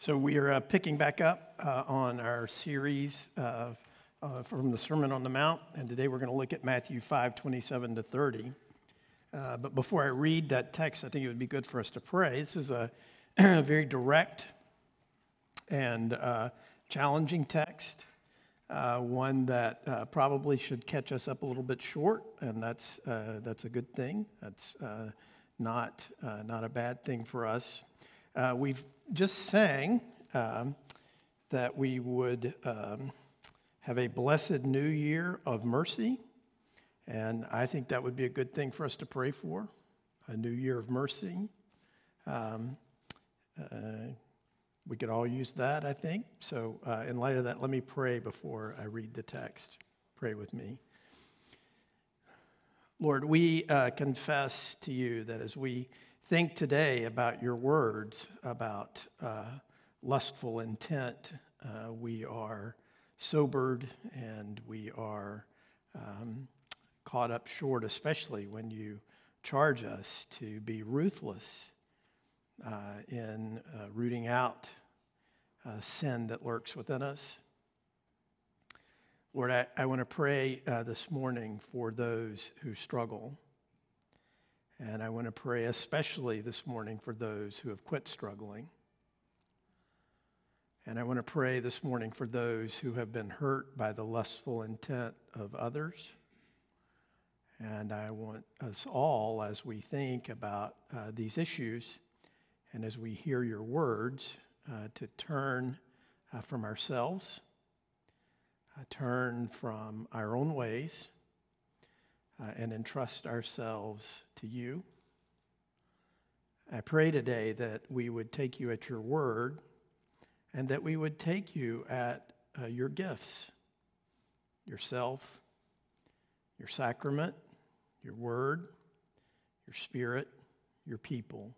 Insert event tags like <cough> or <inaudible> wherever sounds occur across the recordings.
So we are uh, picking back up uh, on our series uh, uh from the Sermon on the Mount, and today we're going to look at Matthew 5 27 to 30. Uh, but before I read that text, I think it would be good for us to pray. This is a <clears throat> very direct and uh, challenging text, one that probably should catch us up a little bit short, and that's, that's a good thing. That's not, not a bad thing for us. We've just sang um, that we would um, have a blessed new year of mercy. And I think that would be a good thing for us to pray for a new year of mercy. Um, uh, we could all use that, I think. So, uh, in light of that, let me pray before I read the text. Pray with me. Lord, we uh, confess to you that as we think today about your words about uh, lustful intent, uh, we are sobered and we are um, caught up short, especially when you charge us to be ruthless uh, in uh, rooting out uh, sin that lurks within us. Lord, I, I want to pray uh, this morning for those who struggle and I want to pray especially this morning for those who have quit struggling. And I want to pray this morning for those who have been hurt by the lustful intent of others. And I want us all, as we think about uh, these issues and as we hear your words, uh, to turn uh, from ourselves, uh, turn from our own ways uh, and entrust ourselves to you. I pray today that we would take you at your word and that we would take you at uh, your gifts yourself, your sacrament, your word, your spirit, your people.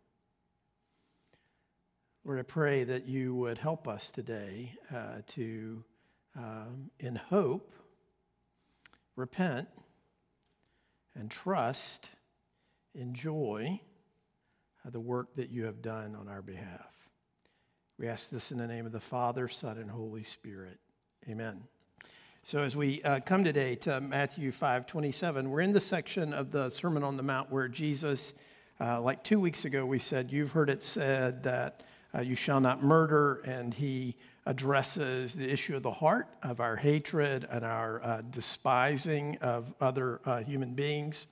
Lord, I pray that you would help us today uh, to, um, in hope, repent and trust, enjoy uh, the work that you have done on our behalf. We ask this in the name of the Father, Son, and Holy Spirit. Amen. So, as we uh, come today to Matthew 5 27, we're in the section of the Sermon on the Mount where Jesus, uh, like two weeks ago, we said, You've heard it said that uh, you shall not murder, and he addresses the issue of the heart, of our hatred and our uh, despising of other uh, human beings.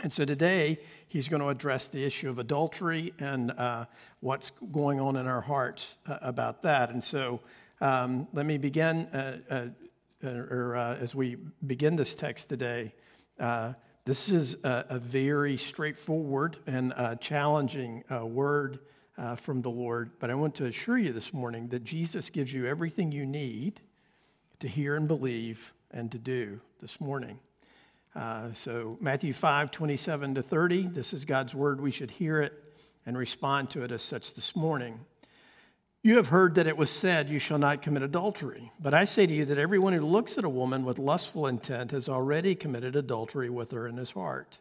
And so today, he's going to address the issue of adultery and uh, what's going on in our hearts uh, about that. And so um, let me begin, uh, uh, or as we begin this text today, this is a, a, very straightforward and challenging word uh, from the Lord. But I want to assure you this morning that Jesus gives you everything you need to hear and believe and to do this morning. Uh, so, Matthew 5 27 to 30, this is God's word. We should hear it and respond to it as such this morning. You have heard that it was said, You shall not commit adultery. But I say to you that everyone who looks at a woman with lustful intent has already committed adultery with her in his heart.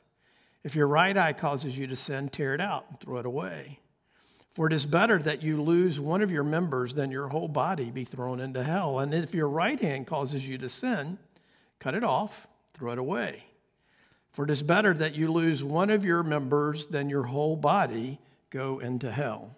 If your right eye causes you to sin, tear it out and throw it away. For it is better that you lose one of your members than your whole body be thrown into hell. And if your right hand causes you to sin, cut it off, throw it away. For it is better that you lose one of your members than your whole body go into hell.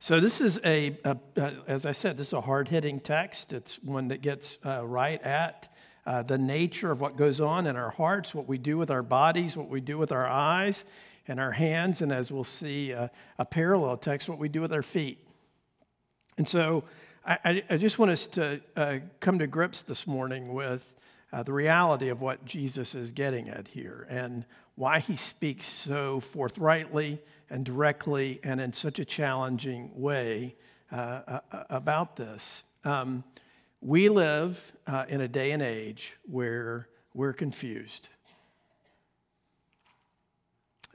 So, this is a, a, a as I said, this is a hard hitting text. It's one that gets uh, right at uh, the nature of what goes on in our hearts, what we do with our bodies, what we do with our eyes, and our hands, and as we'll see, uh, a parallel text, what we do with our feet. And so I, I just want us to uh, come to grips this morning with uh, the reality of what Jesus is getting at here and why he speaks so forthrightly and directly and in such a challenging way uh, uh, about this. Um, we live uh, in a day and age where we're confused.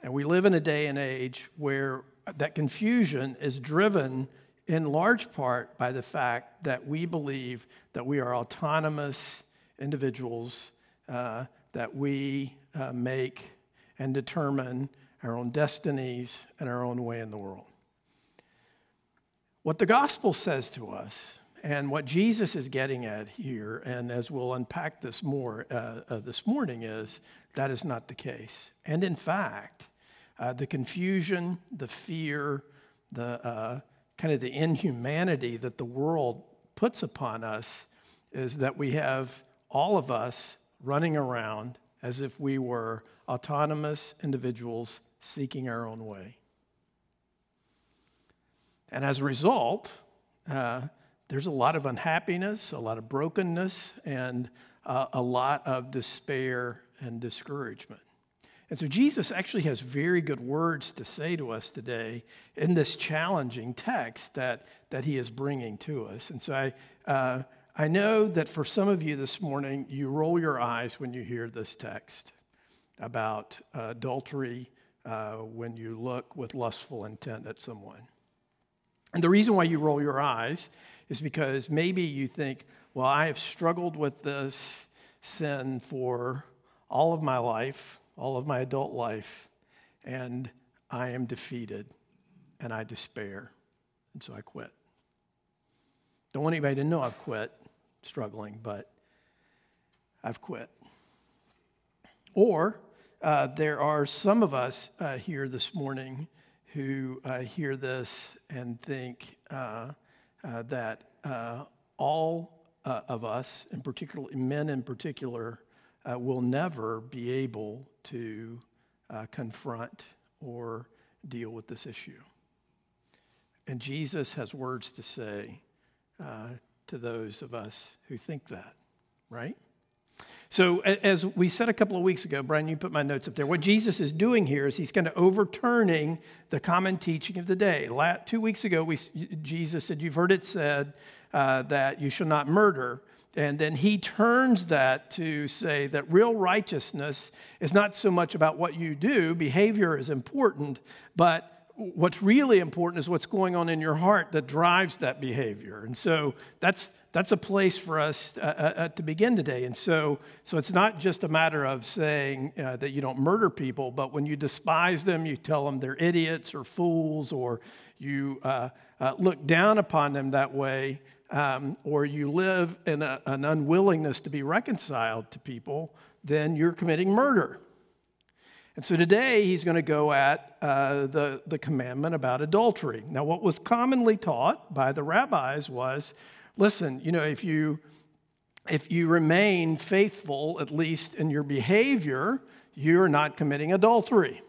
And we live in a day and age where that confusion is driven in large part by the fact that we believe that we are autonomous individuals, uh, that we uh, make and determine our own destinies and our own way in the world. What the gospel says to us and what Jesus is getting at here, and as we'll unpack this more uh, uh, this morning, is that is not the case. And in fact, uh, the confusion, the fear, the uh, kind of the inhumanity that the world puts upon us is that we have all of us running around as if we were autonomous individuals seeking our own way. And as a result, uh, there's a lot of unhappiness, a lot of brokenness, and uh, a lot of despair and discouragement. And so Jesus actually has very good words to say to us today in this challenging text that, that he is bringing to us. And so I, uh, I know that for some of you this morning, you roll your eyes when you hear this text about uh, adultery uh, when you look with lustful intent at someone. And the reason why you roll your eyes is because maybe you think, well, I have struggled with this sin for all of my life, all of my adult life, and I am defeated and I despair. And so I quit. Don't want anybody to know I've quit struggling, but I've quit. Or uh, there are some of us uh, here this morning who uh, hear this and think uh, uh, that uh, all of us, and particularly men in particular, Uh, will never be able to uh, confront or deal with this issue. And Jesus has words to say uh, to those of us who think that, right? So, as we said a couple of weeks ago, Brian, you put my notes up there. What Jesus is doing here is he's kind of overturning the common teaching of the day. Two weeks ago, we, Jesus said, You've heard it said uh, that you shall not murder. And then he turns that to say that real righteousness is not so much about what you do, behavior is important, but what's really important is what's going on in your heart that drives that behavior. And so that's that's a place for us uh, uh, uh, to begin today. And so, so it's not just a matter of saying uh, that you don't murder people, but when you despise them, you tell them they're idiots or fools, or you uh, uh, look down upon them that way, um, or you live in a, an unwillingness to be reconciled to people, then you're committing murder. And so today he's going to go at uh, the, the commandment about adultery. Now, what was commonly taught by the rabbis was listen, you know, if you if you remain faithful, at least in your behavior, you're not committing adultery.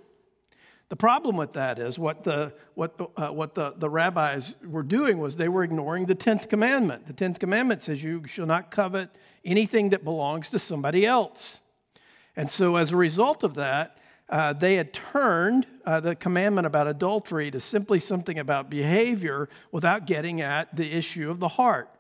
The problem with that is what the, what, the, uh, what the, the rabbis were doing was they were ignoring the 10th commandment. The 10th commandment says you shall not covet anything that belongs to somebody else. And so, as a result of that, uh, they had turned uh, the commandment about adultery to simply something about behavior without getting at the issue of the heart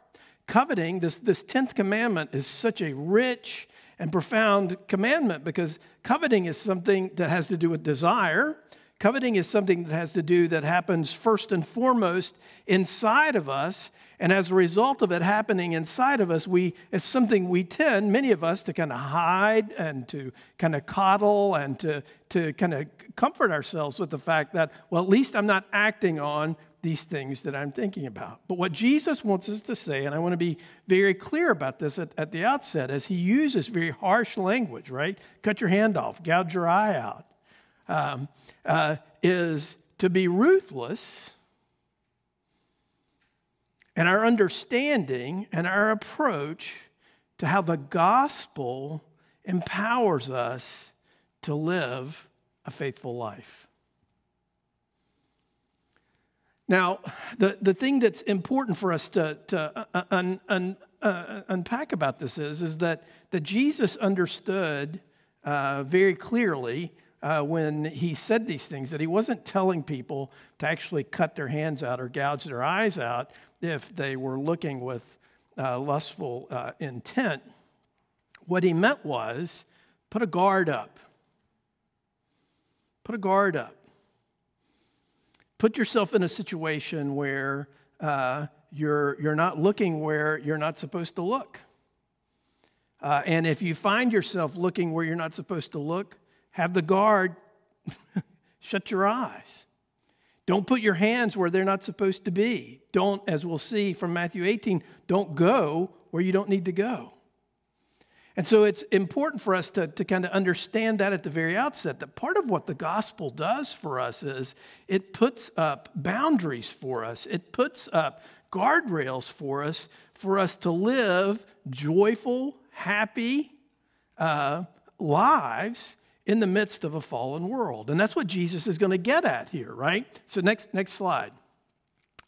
coveting, this, this 10th commandment is such a rich and profound commandment because coveting is something that has to do with desire. Coveting is something that has to do that happens first and foremost inside of us. And as a result of it happening inside of us, we it's something we tend, many of us, to kind of hide and to kind of coddle and to, to kind of comfort ourselves with the fact that, well, at least I'm not acting on these things that I'm thinking about. But what Jesus wants us to say, and I want to be very clear about this at, at the outset, as he uses very harsh language, right? Cut your hand off, gouge your eye out, um, uh, is to be ruthless. And our understanding and our approach to how the gospel empowers us to live a faithful life. Now, the, the thing that's important for us to, to uh, uh, un, un, uh, unpack about this is, is that, that Jesus understood uh, very clearly uh, when he said these things that he wasn't telling people to actually cut their hands out or gouge their eyes out if they were looking with uh, lustful intent. What he meant was put a guard up. Put a guard up put yourself in a situation where uh, you're, you're not looking where you're not supposed to look. Uh, and if you find yourself looking where you're not supposed to look, have the guard <laughs> shut your eyes. Don't put your hands where they're not supposed to be. Don't, as we'll see from Matthew 18, don't go where you don't need to go. And so it's important for us to, to kind of understand that at the very outset that part of what the gospel does for us is it puts up boundaries for us, it puts up guardrails for us, for us to live joyful, happy uh, lives in the midst of a fallen world. And that's what Jesus is going to get at here, right? So, next, next slide.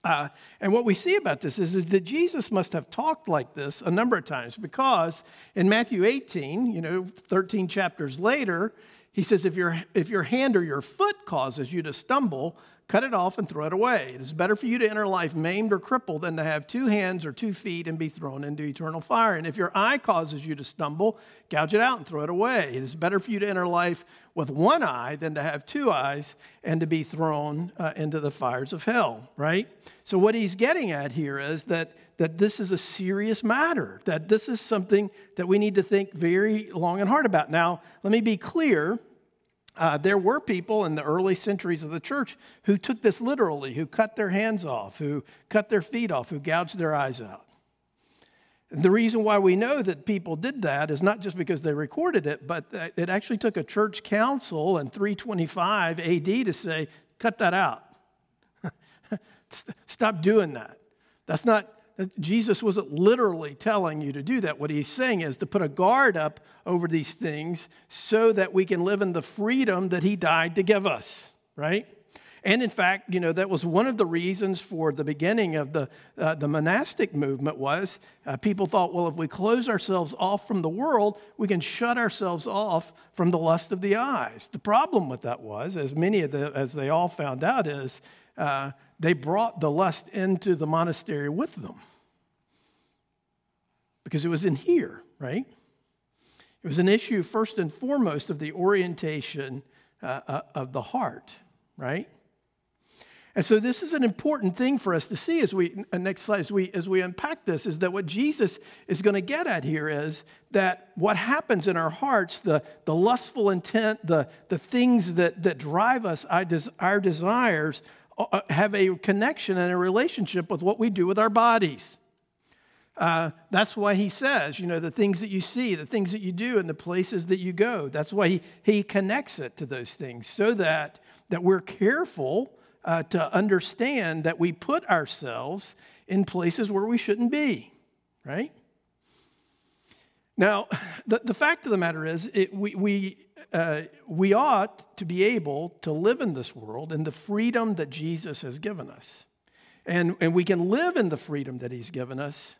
Uh, and what we see about this is, is that Jesus must have talked like this a number of times because in Matthew 18, you know, 13 chapters later, he says, if your, if your hand or your foot causes you to stumble, cut it off and throw it away. It is better for you to enter life maimed or crippled than to have two hands or two feet and be thrown into eternal fire. And if your eye causes you to stumble, gouge it out and throw it away. It is better for you to enter life with one eye than to have two eyes and to be thrown uh, into the fires of hell, right? So, what he's getting at here is that, that this is a serious matter, that this is something that we need to think very long and hard about. Now, let me be clear uh, there were people in the early centuries of the church who took this literally, who cut their hands off, who cut their feet off, who gouged their eyes out. The reason why we know that people did that is not just because they recorded it, but it actually took a church council in 325 AD to say, cut that out. <laughs> Stop doing that. That's not Jesus wasn't literally telling you to do that. What he's saying is to put a guard up over these things so that we can live in the freedom that he died to give us, right? And in fact, you know, that was one of the reasons for the beginning of the, uh, the monastic movement was uh, people thought, well, if we close ourselves off from the world, we can shut ourselves off from the lust of the eyes. The problem with that was, as many of the, as they all found out, is uh, they brought the lust into the monastery with them because it was in here, right? It was an issue, first and foremost, of the orientation uh, uh, of the heart, right? And so this is an important thing for us to see as we uh, next slide as we as we unpack this is that what Jesus is going to get at here is that what happens in our hearts, the, the lustful intent, the, the things that, that drive us, our desires, uh, have a connection and a relationship with what we do with our bodies. Uh, that's why he says, you know, the things that you see, the things that you do, and the places that you go. That's why he, he connects it to those things so that, that we're careful uh, to understand that we put ourselves in places where we shouldn't be, right? Now, <sighs> the, the fact of the matter is, it, we, we, uh, we ought to be able to live in this world in the freedom that Jesus has given us. And, and we can live in the freedom that he's given us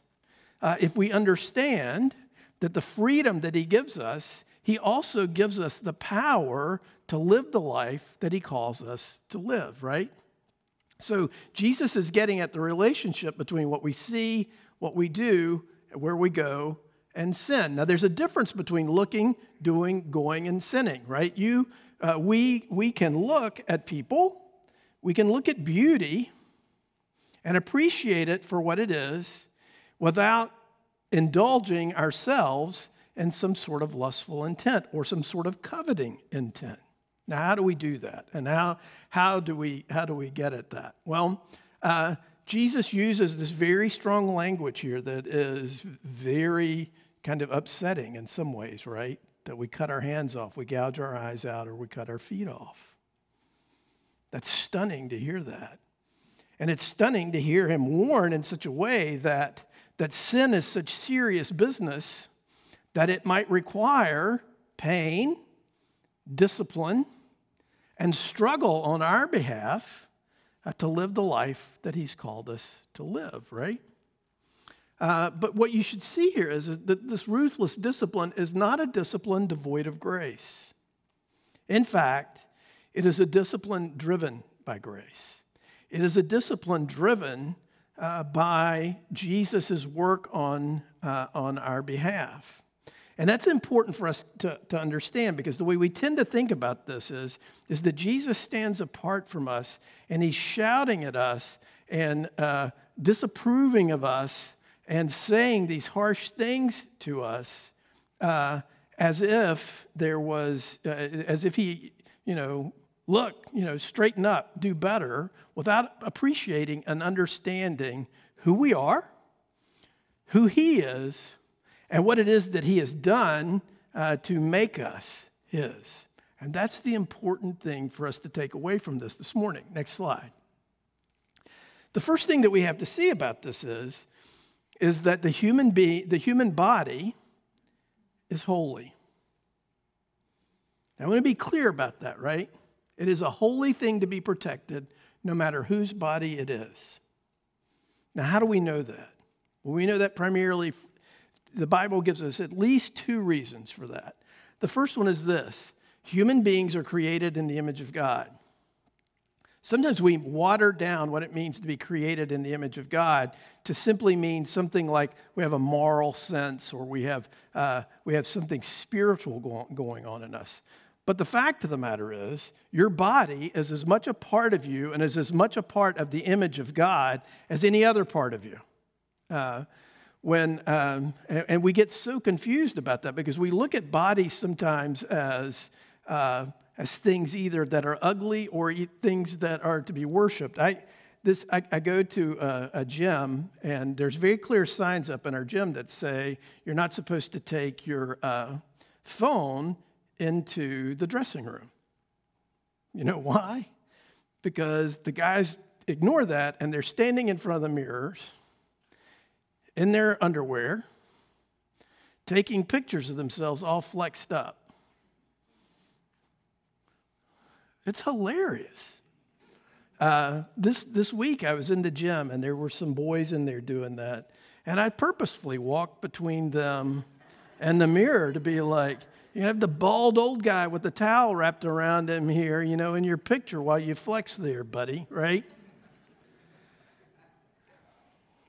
uh, if we understand that the freedom that He gives us, He also gives us the power to live the life that He calls us to live, right? So Jesus is getting at the relationship between what we see, what we do, where we go, and sin. Now, there's a difference between looking, doing, going, and sinning, right? You, uh, we, we can look at people, we can look at beauty, and appreciate it for what it is, without indulging ourselves in some sort of lustful intent or some sort of coveting intent. Now, how do we do that? And how, how, do, we, how do we get at that? Well, uh, Jesus uses this very strong language here that is very kind of upsetting in some ways, right? That we cut our hands off, we gouge our eyes out, or we cut our feet off. That's stunning to hear that. And it's stunning to hear him warn in such a way that that sin is such serious business that it might require pain, discipline, and struggle on our behalf uh, to live the life that He's called us to live, right? Uh, but what you should see here is, is that this ruthless discipline is not a discipline devoid of grace. In fact, it is a discipline driven by grace. It is a discipline driven uh, by Jesus' work on, uh, on our behalf. And that's important for us to, to understand because the way we tend to think about this is, is that Jesus stands apart from us and he's shouting at us and uh, disapproving of us and saying these harsh things to us uh, as if there was, uh, as if he, you know, look, you know, straighten up, do better, without appreciating and understanding who we are, who He is, and what it is that He has done uh, to make us His. And that's the important thing for us to take away from this this morning. Next slide. The first thing that we have to see about this is, is that the human, be, the human body is holy. Now, I want to be clear about that, right? It is a holy thing to be protected no matter whose body it is. Now, how do we know that? Well, we know that primarily, the Bible gives us at least two reasons for that. The first one is this human beings are created in the image of God. Sometimes we water down what it means to be created in the image of God to simply mean something like we have a moral sense or we have, uh, we have something spiritual go- going on in us. But the fact of the matter is, your body is as much a part of you and is as much a part of the image of God as any other part of you. Uh, when, um, and, and, we get so confused about that because we look at bodies sometimes as, uh, as things either that are ugly or things that are to be worshiped. I, this, I, I go to a, a, gym, and there's very clear signs up in our gym that say you're not supposed to take your uh, phone into the dressing room. You know why? Because the guys ignore that and they're standing in front of the mirrors in their underwear, taking pictures of themselves all flexed up. It's hilarious. Uh, this, this week I was in the gym and there were some boys in there doing that. And I purposefully walked between them and the mirror to be like, you have the bald old guy with the towel wrapped around him here, you know, in your picture while you flex there, buddy, right?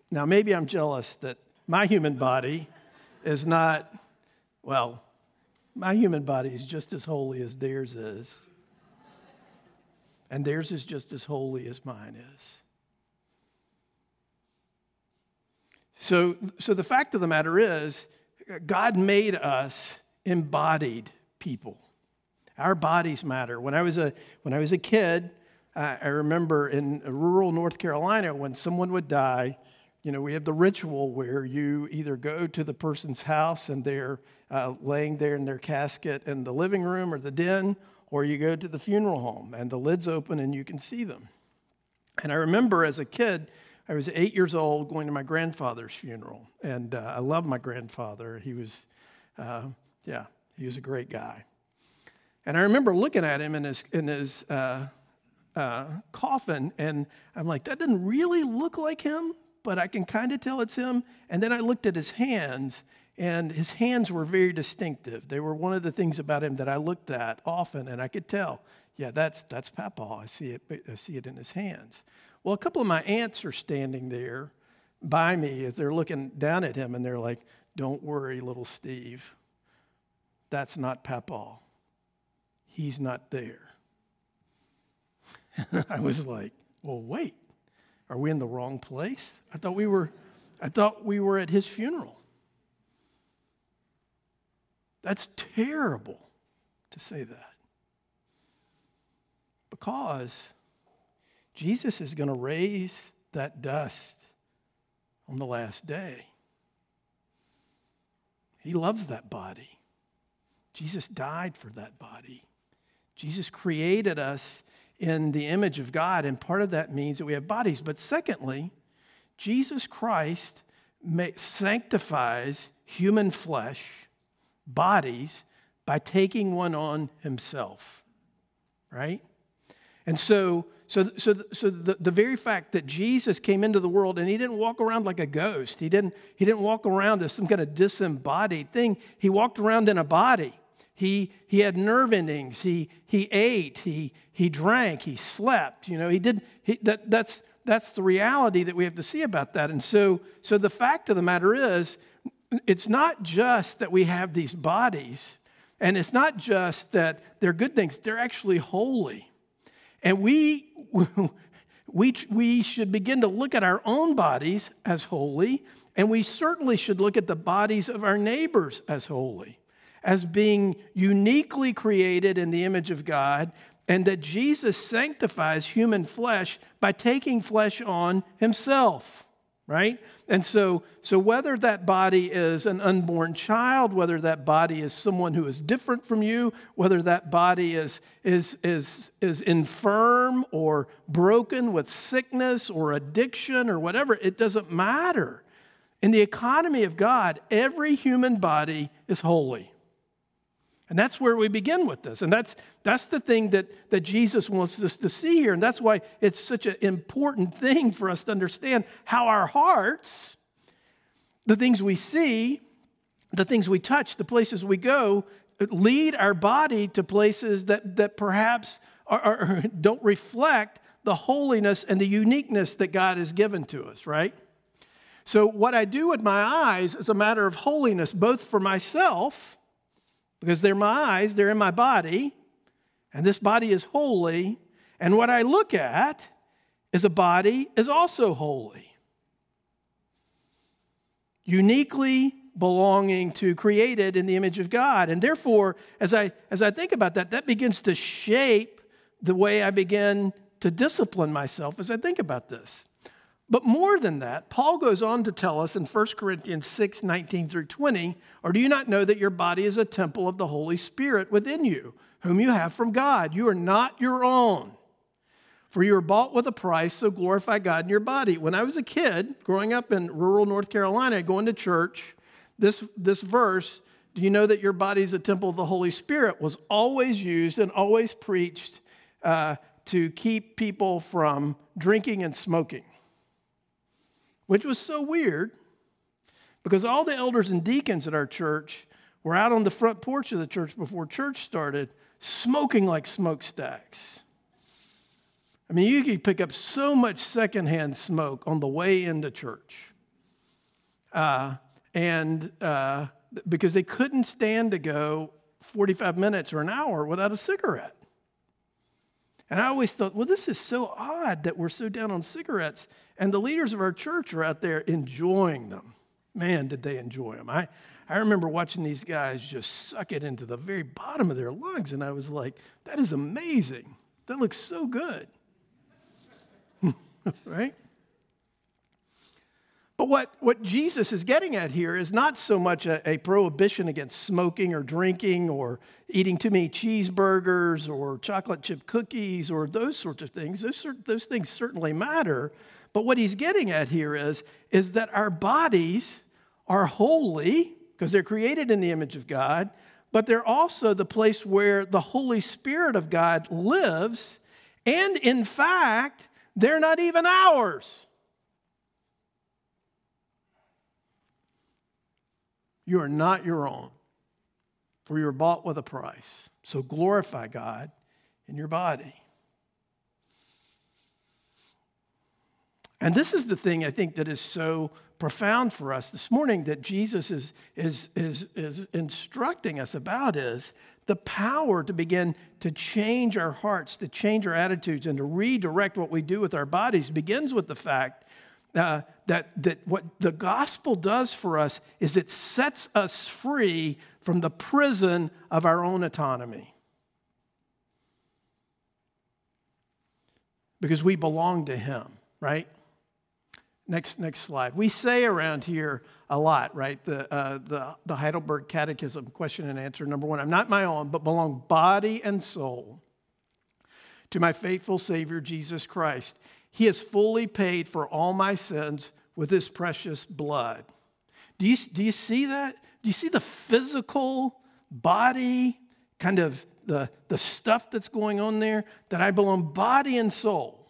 Now, maybe I'm jealous that my human body is not, well, my human body is just as holy as theirs is. And theirs is just as holy as mine is. So, so the fact of the matter is, God made us embodied people. Our bodies matter. When I was a, when I was a kid, uh, I remember in rural North Carolina when someone would die, you know, we have the ritual where you either go to the person's house and they're uh, laying there in their casket in the living room or the den, or you go to the funeral home and the lid's open and you can see them. And I remember as a kid, I was eight years old going to my grandfather's funeral. And uh, I love my grandfather. He was, uh, yeah, he was a great guy. And I remember looking at him in his, in his uh, uh coffin, and I'm like, that doesn't really look like him but I can kind of tell it's him. And then I looked at his hands, and his hands were very distinctive. They were one of the things about him that I looked at often, and I could tell, yeah, that's, that's Papa. I see, it, I see it in his hands. Well, a couple of my aunts are standing there by me as they're looking down at him, and they're like, Don't worry, little Steve. That's not Papa. He's not there. <laughs> I was like, Well, wait. Are we in the wrong place? I thought we were, I thought we were at his funeral. That's terrible to say that. Because Jesus is going to raise that dust on the last day. He loves that body. Jesus died for that body. Jesus created us in the image of God, and part of that means that we have bodies. But secondly, Jesus Christ sanctifies human flesh, bodies, by taking one on himself, right? And so, so, so, so the, the very fact that Jesus came into the world and he didn't walk around like a ghost, he didn't, he didn't walk around as some kind of disembodied thing, he walked around in a body. He, he had nerve endings. He, he ate. He, he drank. He slept. You know, he did. He, that, that's, that's the reality that we have to see about that. And so, so the fact of the matter is, it's not just that we have these bodies, and it's not just that they're good things, they're actually holy. And we, <laughs> we, we should begin to look at our own bodies as holy, and we certainly should look at the bodies of our neighbors as holy as being uniquely created in the image of God and that Jesus sanctifies human flesh by taking flesh on himself, right? And so, so whether that body is an unborn child, whether that body is someone who is different from you, whether that body is, is, is, is infirm or broken with sickness or addiction or whatever, it doesn't matter. In the economy of God, every human body is holy. And that's where we begin with this. And that's, that's the thing that, that Jesus wants us to see here. And that's why it's such an important thing for us to understand how our hearts, the things we see, the things we touch, the places we go, lead our body to places that, that perhaps are, are, <laughs> don't reflect the holiness and the uniqueness that God has given to us, right? So, what I do with my eyes is a matter of holiness, both for myself because they're my eyes, they're in my body, and this body is holy. And what I look at is a body is also holy, uniquely belonging to created in the image of God. And therefore, as I as I think about that, that begins to shape the way I begin to discipline myself as I think about this. But more than that, Paul goes on to tell us in 1 Corinthians 6 19 through 20, or do you not know that your body is a temple of the Holy Spirit within you, whom you have from God? You are not your own. For you were bought with a price, so glorify God in your body. When I was a kid, growing up in rural North Carolina, going to church, this, this verse, do you know that your body is a temple of the Holy Spirit, was always used and always preached uh, to keep people from drinking and smoking which was so weird because all the elders and deacons at our church were out on the front porch of the church before church started smoking like smokestacks. I mean, you could pick up so much secondhand smoke on the way into church. Uh, and uh, because they couldn't stand to go 45 minutes or an hour without a cigarette. And I always thought, well, this is so odd that we're so down on cigarettes. And the leaders of our church are out there enjoying them. Man, did they enjoy them. I, I remember watching these guys just suck it into the very bottom of their lungs. And I was like, that is amazing. That looks so good. <laughs> right? But what, what Jesus is getting at here is not so much a, a, prohibition against smoking or drinking or eating too many cheeseburgers or chocolate chip cookies or those sorts of things. Those, those things certainly matter. But what he's getting at here is, is that our bodies are holy because they're created in the image of God, but they're also the place where the Holy Spirit of God lives. And in fact, they're not even ours. You are not your own, for you are bought with a price. So glorify God in your body. And this is the thing I think that is so profound for us this morning that Jesus is, is, is, is instructing us about is the power to begin to change our hearts, to change our attitudes, and to redirect what we do with our bodies begins with the fact uh, that, that what the gospel does for us is it sets us free from the prison of our own autonomy. Because we belong to Him, right? Next, next slide. We say around here a lot, right? The, uh, the, the Heidelberg Catechism, question and answer number one I'm not my own, but belong body and soul to my faithful Savior, Jesus Christ. He has fully paid for all my sins with his precious blood. Do you, do you see that? Do you see the physical body, kind of the, the stuff that's going on there? That I belong body and soul.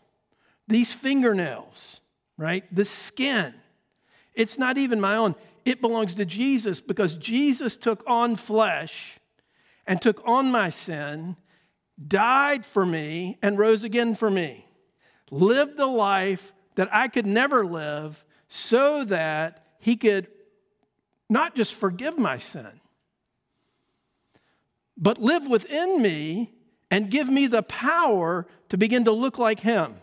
These fingernails, right? The skin. It's not even my own. It belongs to Jesus because Jesus took on flesh and took on my sin, died for me, and rose again for me lived the life that I could never live so that he could not just forgive my sin, but live within me and give me the power to begin to look like him.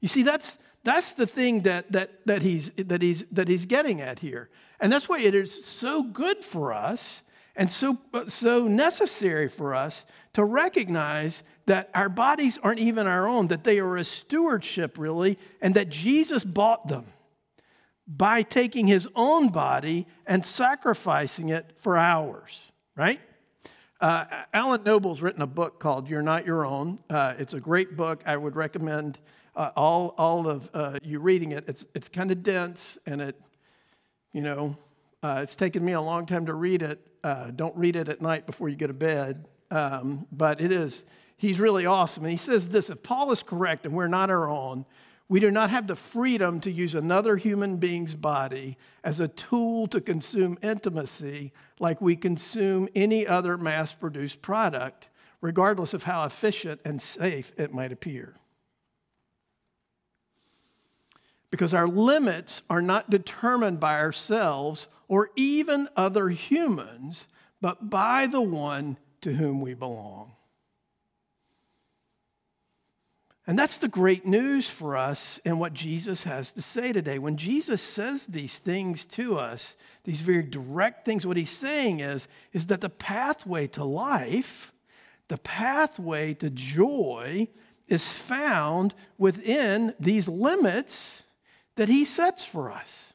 You see, that's, that's the thing that, that, that, he's, that, he's, that he's getting at here. And that's why it is so good for us and so, so necessary for us to recognize that our bodies aren't even our own, that they are a stewardship, really, and that Jesus bought them by taking his own body and sacrificing it for ours, right? Uh, Alan Noble's written a book called You're Not Your Own. Uh, it's a great book. I would recommend uh, all, all of uh, you reading it. It's, it's kind of dense and it, you know, uh, it's taken me a long time to read it. Uh, don't read it at night before you go to bed. Um, but it is, he's really awesome. And he says this if Paul is correct and we're not our own, we do not have the freedom to use another human being's body as a tool to consume intimacy like we consume any other mass produced product, regardless of how efficient and safe it might appear. Because our limits are not determined by ourselves or even other humans, but by the one to whom we belong. And that's the great news for us and what Jesus has to say today. When Jesus says these things to us, these very direct things, what he's saying is, is that the pathway to life, the pathway to joy, is found within these limits that he sets for us.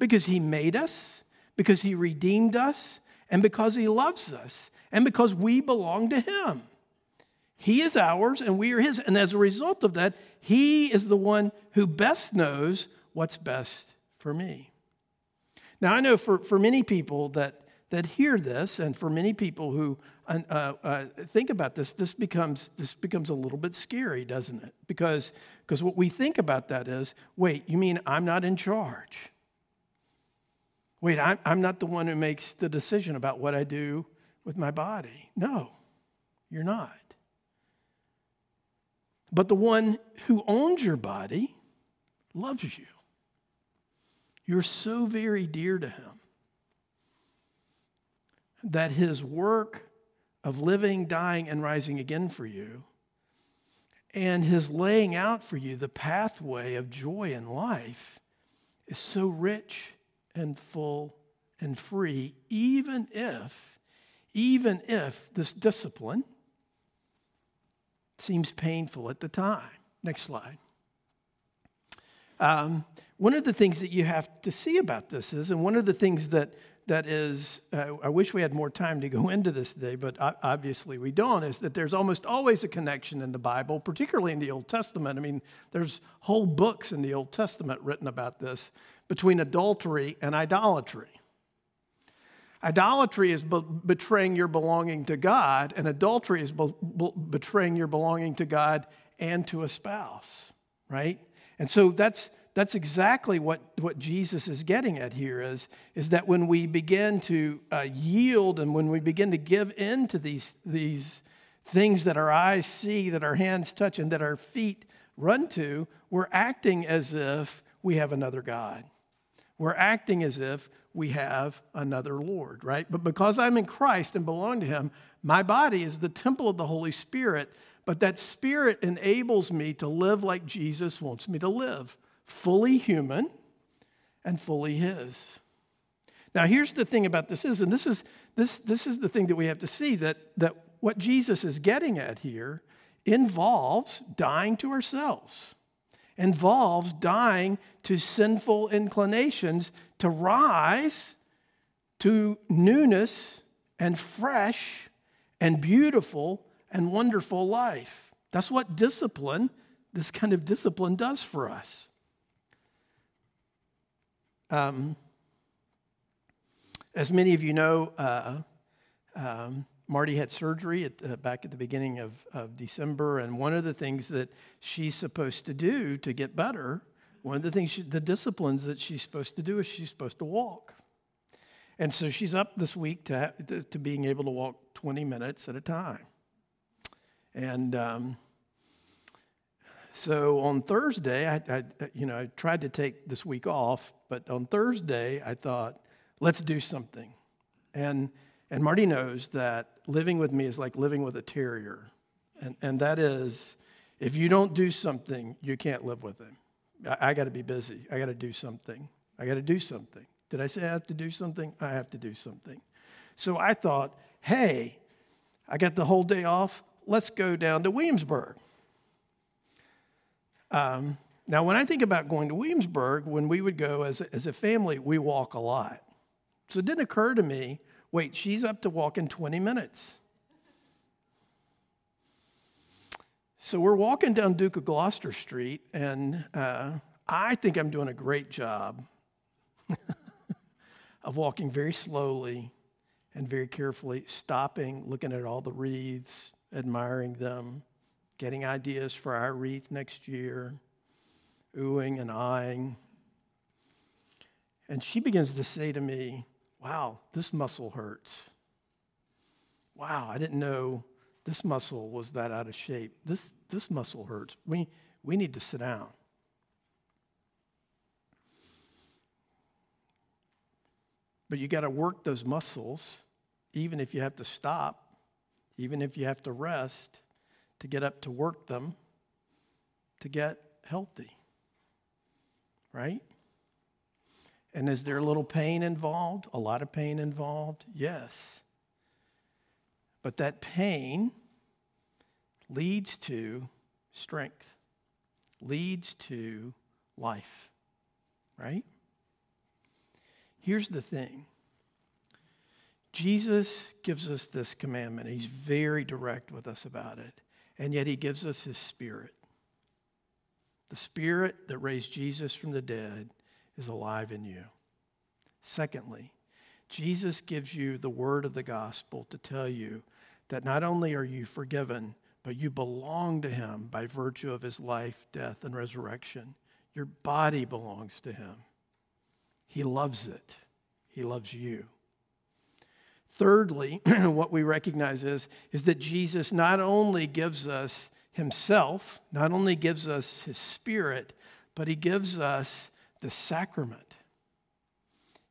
Because he made us, because he redeemed us, and because he loves us, and because we belong to him. He is ours and we are His. And as a result of that, He is the one who best knows what's best for me. Now, I know for, for many people that, that hear this, and for many people who uh, uh, think about this, this becomes, this becomes a little bit scary, doesn't it? Because, because what we think about that is wait, you mean I'm not in charge? Wait, I'm, I'm not the one who makes the decision about what I do with my body. No, you're not. But the one who owns your body loves you. You're so very dear to him that his work of living, dying, and rising again for you, and his laying out for you the pathway of joy in life, is so rich and full and free, even if, even if this discipline seems painful at the time. Next slide. Um, one of the things that you have to see about this is, and one of the things that that is, uh, I wish we had more time to go <laughs> into this today, but obviously we don't, is that there's almost always a connection in the Bible, particularly in the Old Testament. I mean, there's whole books in the Old Testament written about this between adultery and idolatry. Idolatry is be- betraying your belonging to God, and adultery is be- be- betraying your belonging to God and to a spouse, right? And so that's that's exactly what, what Jesus is getting at here is, is that when we begin to uh, yield and when we begin to give in to these, these things that our eyes see, that our hands touch, and that our feet run to, we're acting as if we have another God. We're acting as if we have another Lord, right? But because I'm in Christ and belong to Him, my body is the temple of the Holy Spirit, but that Spirit enables me to live like Jesus wants me to live fully human and fully His. Now, here's the thing about this is, and this is, this, this is the thing that we have to see that, that what Jesus is getting at here involves dying to ourselves involves dying to sinful inclinations to rise to newness and fresh and beautiful and wonderful life. That's what discipline, this kind of discipline, does for us. Um, as many of you know, uh, um, Marty had surgery at, uh, back at the beginning of, of December, and one of the things that she's supposed to do to get better, one of the things, she, the disciplines that she's supposed to do is she's supposed to walk. And so she's up this week to, to being able to walk 20 minutes at a time. And um, so on Thursday, I, I, you know, I tried to take this week off, but on Thursday, I thought, let's do something. And and Marty knows that living with me is like living with a terrier. And, and that is, if you don't do something, you can't live with him. I, I got to be busy. I got to do something. I got to do something. Did I say I have to do something? I have to do something. So I thought, hey, I got the whole day off. Let's go down to Williamsburg. Um, now, when I think about going to Williamsburg, when we would go as a, as a family, we walk a lot. So it didn't occur to me wait, she's up to walk in 20 minutes. So we're walking down Duke of Gloucester Street, and uh, I think I'm doing a great job <laughs> of walking very slowly and very carefully, stopping, looking at all the wreaths, admiring them, getting ideas for our wreath next year, oohing and eyeing. And she begins to say to me, Wow, this muscle hurts. Wow, I didn't know this muscle was that out of shape. This, this muscle hurts. We, we need to sit down. But you got to work those muscles, even if you have to stop, even if you have to rest, to get up to work them, to get healthy. Right? And is there a little pain involved? A lot of pain involved? Yes. But that pain leads to strength, leads to life, right? Here's the thing Jesus gives us this commandment. He's very direct with us about it. And yet he gives us his spirit. The spirit that raised Jesus from the dead is alive in you. Secondly, Jesus gives you the word of the gospel to tell you that not only are you forgiven, but you belong to him by virtue of his life, death, and resurrection. Your body belongs to him. He loves it, he loves you. Thirdly, <clears throat> what we recognize is, is that Jesus not only gives us himself, not only gives us his spirit, but he gives us the sacrament.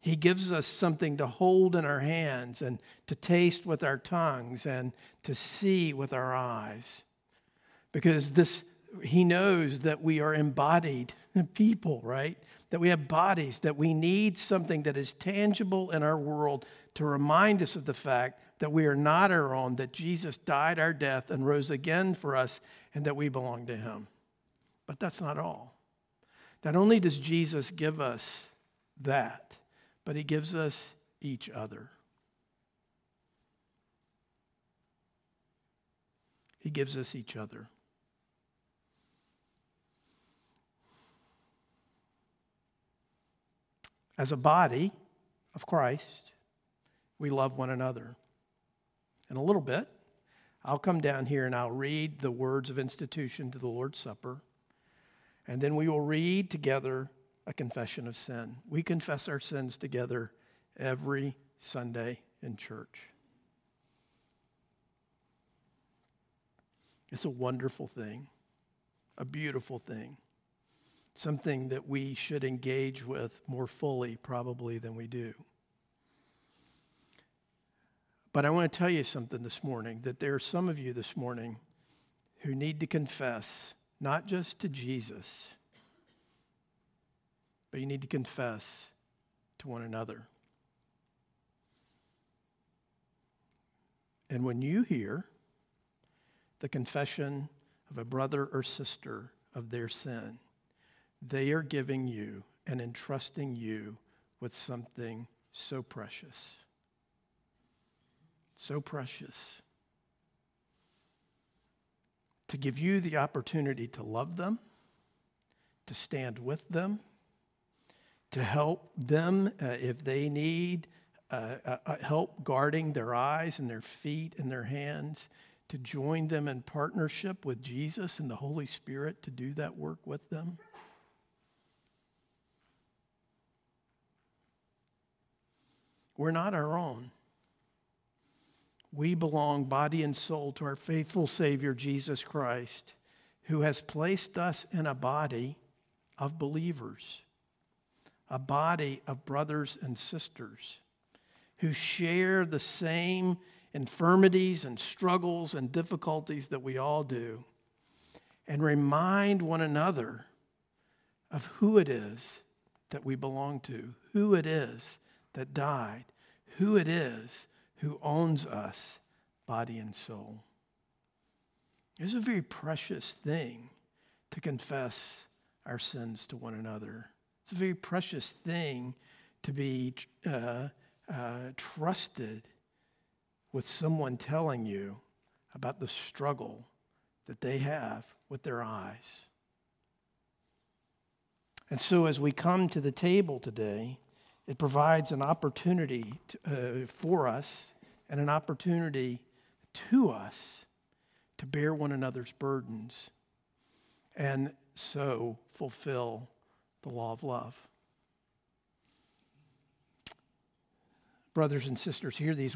He gives us something to hold in our hands and to taste with our tongues and to see with our eyes. Because this, he knows that we are embodied people, right? That we have bodies, that we need something that is tangible in our world to remind us of the fact that we are not our own, that Jesus died our death and rose again for us, and that we belong to him. But that's not all. Not only does Jesus give us that, but he gives us each other. He gives us each other. As a body of Christ, we love one another. In a little bit, I'll come down here and I'll read the words of institution to the Lord's Supper, and then we will read together a confession of sin. We confess our sins together every Sunday in church. It's a wonderful thing, a beautiful thing, something that we should engage with more fully, probably, than we do. But I want to tell you something this morning that there are some of you this morning who need to confess, not just to Jesus but you need to confess to one another. And when you hear the confession of a brother or sister of their sin, they are giving you and entrusting you with something so precious. So precious. To give you the opportunity to love them, to stand with them to help them uh, if they need uh, uh, uh, help guarding their eyes and their feet and their hands, to join them in partnership with Jesus and the Holy Spirit to do that work with them. We're not our own. We belong body and soul to our faithful Savior, Jesus Christ, who has placed us in a body of believers a body of brothers and sisters who share the same infirmities and struggles and difficulties that we all do, and remind one another of who it is that we belong to, who it is that died, who it is who owns us, body and soul. It's a very precious thing to confess our sins to one another. It's a very precious thing to be uh, uh, trusted with someone telling you about the struggle that they have with their eyes. And so, as we come to the table today, it provides an opportunity to, uh, for us and an opportunity to us to bear one another's burdens and so fulfill the law of love. Brothers and sisters, hear these